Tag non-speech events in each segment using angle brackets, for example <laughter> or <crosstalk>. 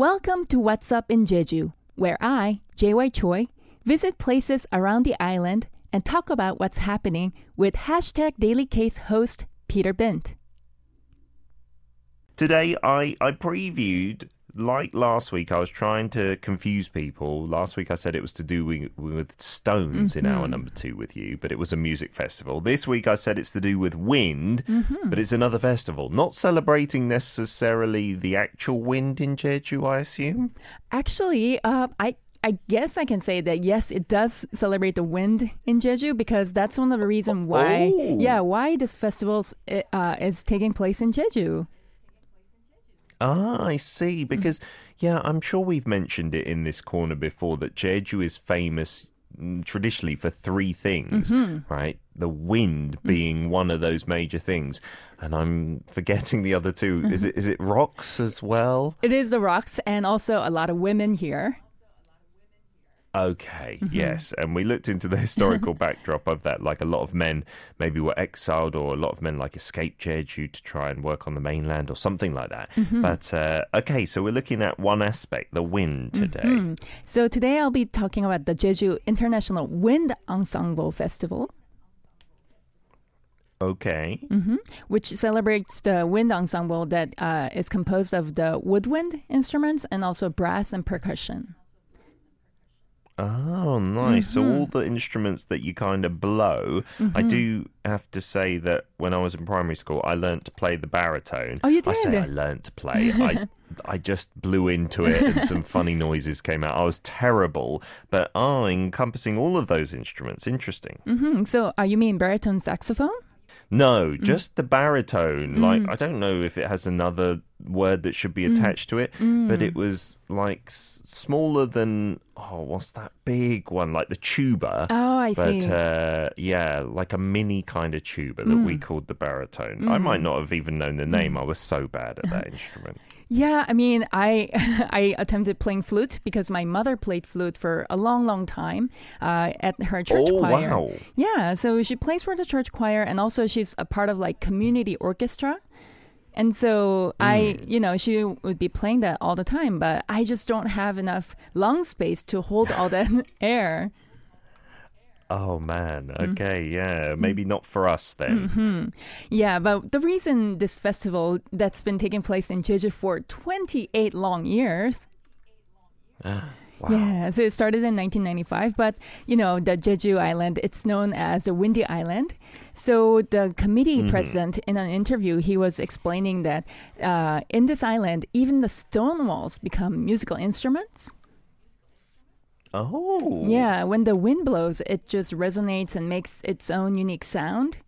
Welcome to What's Up in Jeju, where I, JY Choi, visit places around the island and talk about what's happening with hashtag Daily Case host Peter Bent. Today, I, I previewed, like last week, I was trying to confuse people. Last week, I said it was to do with, with stones in hour number two with you, but it was a music festival. This week, I said it's to do with wind, but it's another festival. Not celebrating necessarily the actual wind in Jeju, I assume. Actually, uh, I I guess I can say that yes, it does celebrate the wind in Jeju because that's one of the reasons why. Oh. Yeah, why this festival uh, is taking place in Jeju. Ah, I see. Because, yeah, I'm sure we've mentioned it in this corner before that Jeju is famous mm, traditionally for three things, right? The wind being one of those major things. And I'm <laughs> forgetting the other 2 Is it is it rocks as well? It is the rocks and also a lot of women here. Okay, yes. And we looked into the <laughs> historical backdrop of that. Like a lot of men maybe were exiled, or a lot of men like escaped Jeju to try and work on the mainland, or something like that. But uh, okay, so we're looking at one aspect, the wind today. So today I'll be talking about the Jeju International Wind Ensemble Festival, Okay. which celebrates the wind ensemble that uh, is composed of the woodwind instruments and also brass and percussion. Oh, nice. So Mm-hmm. all the instruments that you kind of blow. I do have to say that when I was in primary school, I learnt to play the baritone. Oh, you did? I say? I learnt to play. I <laughs> I just blew into it and some <laughs> funny noises came out. I was terrible, but oh, encompassing all of those instruments. Interesting. Hmm, so uh, you mean baritone saxophone? No, Mm. just the baritone. Like I don't know if it has another word that should be Mm. attached to it, but it was like s- smaller than oh, what's that big one? Like the tuba. Oh, I but see. Mm. uh, yeah, like a mini kind of tuba that we called the baritone. I might not have even known the name. I was so bad at that <laughs> instrument. Yeah, I mean, I <laughs> I attempted playing flute because my mother played flute for a long, long time uh, at her church Oh, choir. wow. Yeah, so she plays for the church choir, and also she's a part of like community orchestra. And so I, Hmm. you know, she would be playing that all the time, but I just don't have enough lung space to hold all that <laughs> air. Oh man. Mm. Okay, yeah. Maybe not for us then. Mm-hmm. Yeah, but the reason this festival that's been taking place in Jeju for 28 long years Wow. Yeah, so it started in 1995, but you know, the Jeju Island, it's known as the Windy Island. So the committee president, in an interview, he was explaining that uh, in this island, even the stone walls become musical instruments. Oh. Yeah, when the wind blows, it just resonates and makes its own unique sound.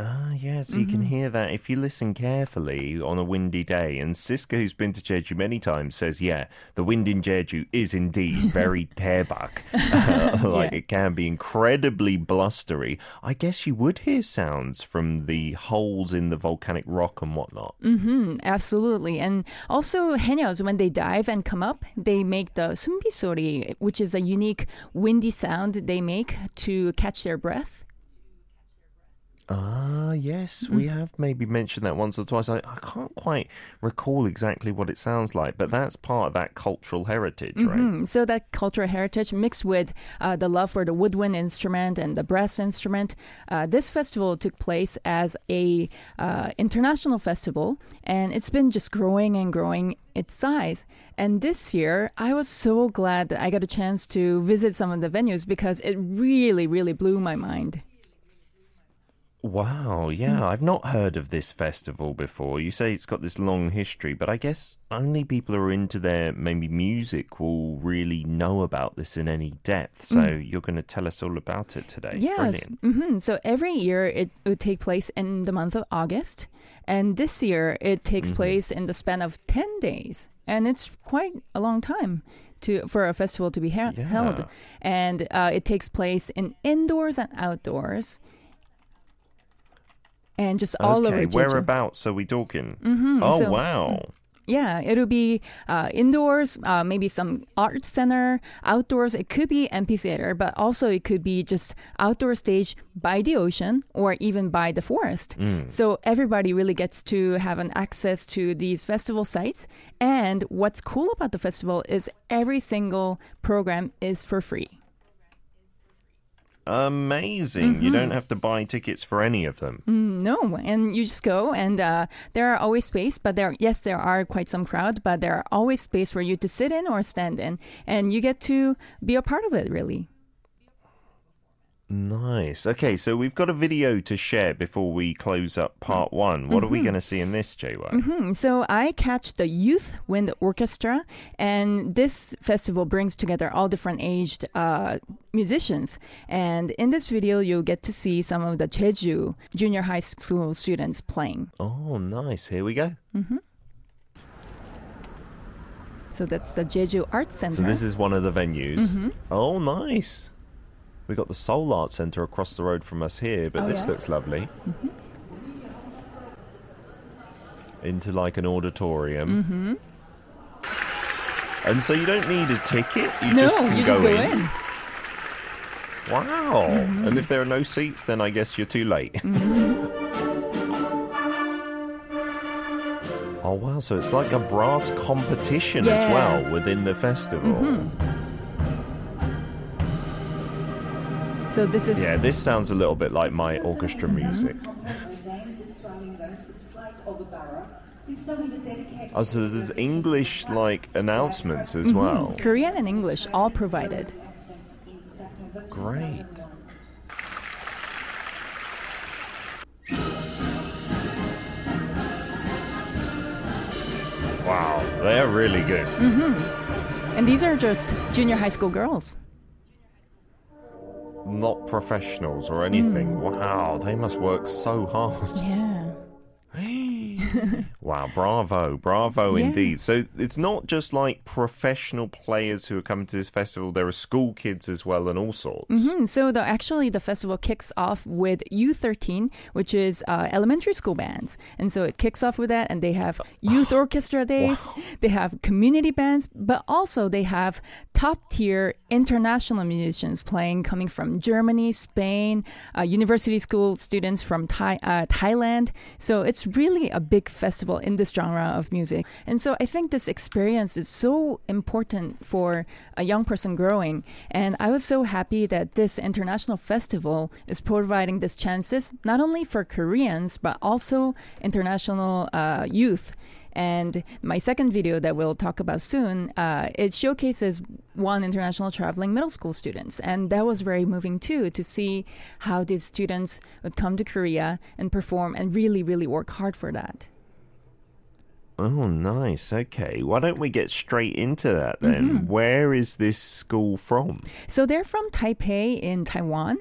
Ah, yeah, so you can Mm-hmm. hear that if you listen carefully on a windy day. And Siska, who's been to Jeju many times, says, yeah, the wind in Jeju is indeed very <laughs> terbak. <laughs> <laughs> like it can be incredibly blustery. I guess you would hear sounds from the holes in the volcanic rock and whatnot. hmm absolutely. And also, haenyeos, when they dive and come up, they make the sumbisori, which is a unique windy sound they make to catch their breath. Ah, yes, Mm. we have maybe mentioned that once or twice. I, I can't quite recall exactly what it sounds like, but that's part of that cultural heritage, right? Mm, so that cultural heritage mixed with uh, the love for the woodwind instrument and the brass instrument, uh, this festival took place as a uh, international festival, and it's been just growing and growing its size. And this year, I was so glad that I got a chance to visit some of the venues because it really, really blew my mind. Wow, yeah, I've not heard of this festival before. You say it's got this long history, but I guess only people who are into their maybe music will really know about this in any depth. So you're going to tell us all about it today. Yes. Brilliant. hmm So every year it would take place in the month of August. And this year it takes place in the span of 10 days. And it's quite a long time. To, for a festival to be he- Yeah. held, and uh, it takes place in indoors and outdoors, and just all over okay, Jeju. whereabouts are we talking? Mhm, Oh, so- wow. Yeah, it'll be uh, indoors, uh, maybe some art center, outdoors. It could be amphitheater, but also it could be just outdoor stage by the ocean or even by the forest. So everybody really gets to have an access to these festival sites. And what's cool about the festival is every single program is for free. Amazing. You don't have to buy tickets for any of them. No, and you just go, and uh, there are always space. But there, yes, there are quite some crowd, but there are always space for you to sit in or stand in, and you get to be a part of it. Really. Nice. Okay, so we've got a video to share before we close up part one. What are we going to see in this, JY? Hmm, So I catch the Youth Wind Orchestra, and this festival brings together all different aged uh, musicians. And in this video, you'll get to see some of the Jeju junior high school students playing. Oh, nice. Here we go. So that's the Jeju Arts Center. So this is one of the venues. Oh, nice. We got the Seoul Art Centre across the road from us here, but Oh, this yeah? looks lovely. Mm-hmm. Into like an auditorium. Mm-hmm. And so you don't need a ticket. You no, just can you go, just go in. in. Wow. And mm-hmm. if there are no seats, then I guess you're too late. <laughs> oh, wow. So it's like a brass competition as well within the festival. So this is Yeah, this sounds a little bit like my orchestra music. Oh, so there's English like announcements as well. Mhm. Korean and English all provided. Great. Wow, they're really good. Mm-hmm. And these are just junior high school girls. Not professionals or anything. Hmm. Wow, they must work so hard. Yeah. <laughs> Wow, bravo, bravo Yeah. indeed. So it's not just like professional players who are coming to this festival, there are school kids as well and all sorts. Hmm, So the actually the festival kicks off with U13, which is uh, elementary school bands, and so it kicks off with that, and they have <sighs> youth orchestra days, they have community bands, but also they have top tier international musicians playing, coming from Germany, Spain, uh, university school students from Thai, uh, Thailand. So it's really a big festival in this genre of music, and so I think this experience is so important for a young person growing, and I was so happy that this international festival is providing these chances not only for Koreans but also international uh, youth. And my second video that we'll talk about soon, uh, it showcases one international traveling middle school students, and that was very moving too to see how these students would come to Korea and perform and really, really work hard for that. Oh, nice. Okay. Why don't we get straight into that then? Where is this school from? So they're from Taipei in Taiwan.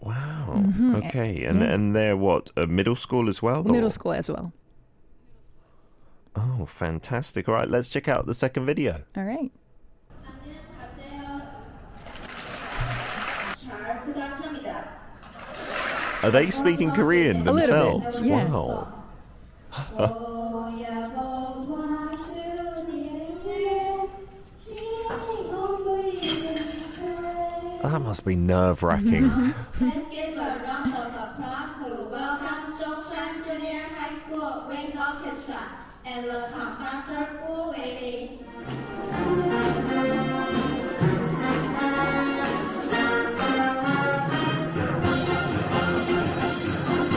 Wow. Okay. And and they're what? A middle school as well? Middle or- school as well. Oh, fantastic. All right, let's check out the second video. All right. Are they speaking Korean themselves? A bit. Wow. <laughs> That must be nerve wracking. Let's give a round of applause to welcome Zhongshan Junior High School Wind Orchestra. Let's give a round of applause to welcome Zhongshan Junior High School Wind Orchestra and the conductor.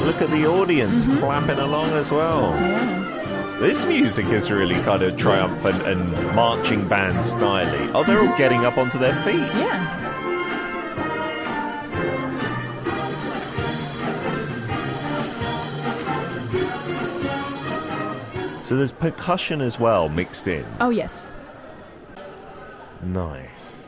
Look at the audience clapping along as well. Yeah. This music is really kind of triumphant and marching band styly. Oh, they're all getting up onto their feet. Yeah. So there's percussion as well mixed in. Oh, yes. Nice.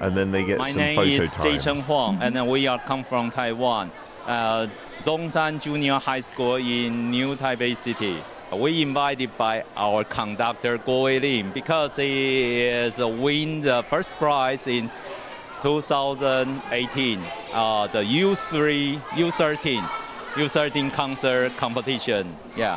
And then they get My some name photo is Jay Cheng. Huang, and then we are come from Taiwan. Uh, Zhongshan Junior High School in New Taipei City. We invited by our conductor Guo Weilin because he is win the first prize in 2018, uh, the U3, U13, U13 concert competition. Yeah.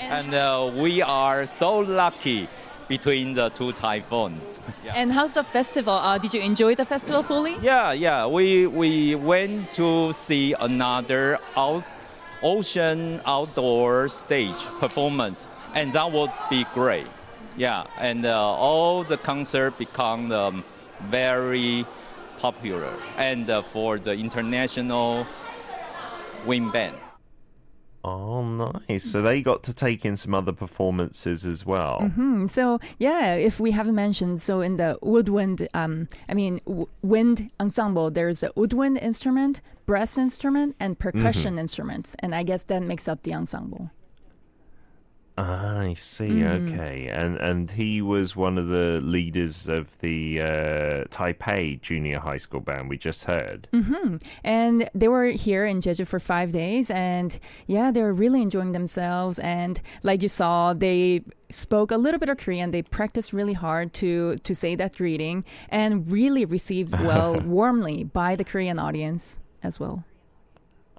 And uh, we are so lucky between the two typhoons. Yeah. <laughs> <laughs> And how's the festival? Uh, did you enjoy the festival fully? Yeah, yeah. We we went to see another out, ocean outdoor stage performance, and that was be great. Yeah, and uh, all the concert become um, very popular, and uh, for the international wind band. Oh, nice. So they got to take in some other performances as well. Hmm, so yeah, if we haven't mentioned, so in the woodwind, um, I mean w- wind ensemble, there's a woodwind instrument, brass instrument, and percussion instruments, and I guess that makes up the ensemble. Ah, I see. Okay, and and he was one of the leaders of the uh, Taipei Junior High School band we just heard. And they were here in Jeju for five days, and yeah, they were really enjoying themselves. And like you saw, they spoke a little bit of Korean. They practiced really hard to to say that greeting, and really received well <laughs> warmly by the Korean audience as well.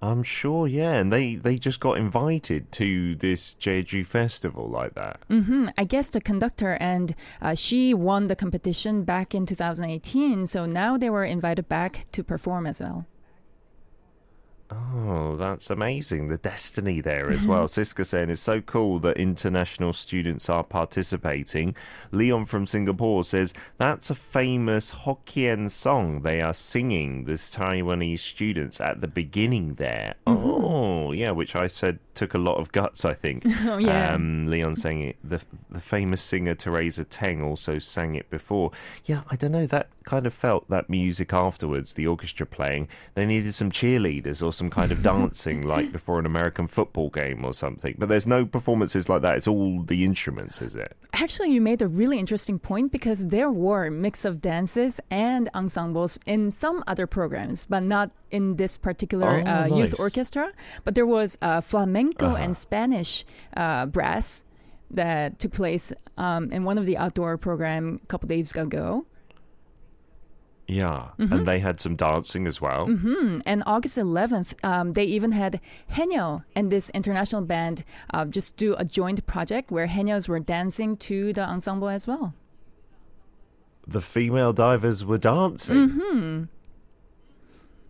I'm sure, yeah, and they they just got invited to this Jeju festival like that. hmm I guess the conductor and uh, she won the competition back in 2018, so now they were invited back to perform as well. Oh, that's amazing. The destiny there as well. <laughs> Siska saying it's so cool that international students are participating. Leon from Singapore says that's a famous Hokkien song they are singing, this Taiwanese students at the beginning there. Oh, yeah, which I said took a lot of guts, I think. <laughs> Oh, yeah. Um, Leon saying it. The, the famous singer Teresa Teng also sang it before. Yeah, I don't know. That kind of felt that music afterwards, the orchestra playing. They needed some cheerleaders or some kind of dancing, like before an American football game or something. But there's no performances like that. It's all the instruments, is it? Actually, you made a really interesting point because there were a mix of dances and ensembles in some other programs, but not in this particular Oh, uh, youth orchestra. But there was uh, flamenco and Spanish uh, brass that took place um, in one of the outdoor program a couple days ago. Yeah. And they had some dancing as well. Hmm. And August 11th, um, they even had Haenyeo and this international band uh, just do a joint project where Haenyeos were dancing to the ensemble as well. The female divers were dancing.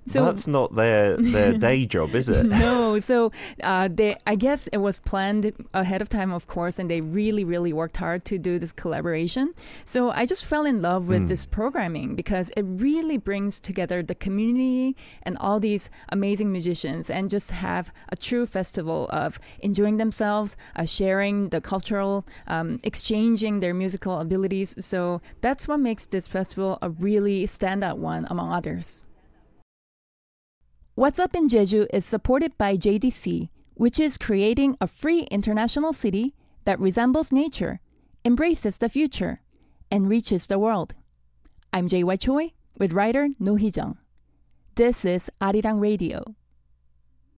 So That's not their, their <laughs> day job, is it? no, so uh, they, I guess it was planned ahead of time, of course, and they really, really worked hard to do this collaboration. So I just fell in love with this programming because it really brings together the community and all these amazing musicians, and just have a true festival of enjoying themselves, uh, sharing the cultural, um, exchanging their musical abilities. So that's what makes this festival a really standout one among others. What's Up in Jeju is supported by JDC, which is creating a free international city that resembles nature, embraces the future, and reaches the world. I'm JY Choi with writer No Hee Jung. This is Arirang Radio.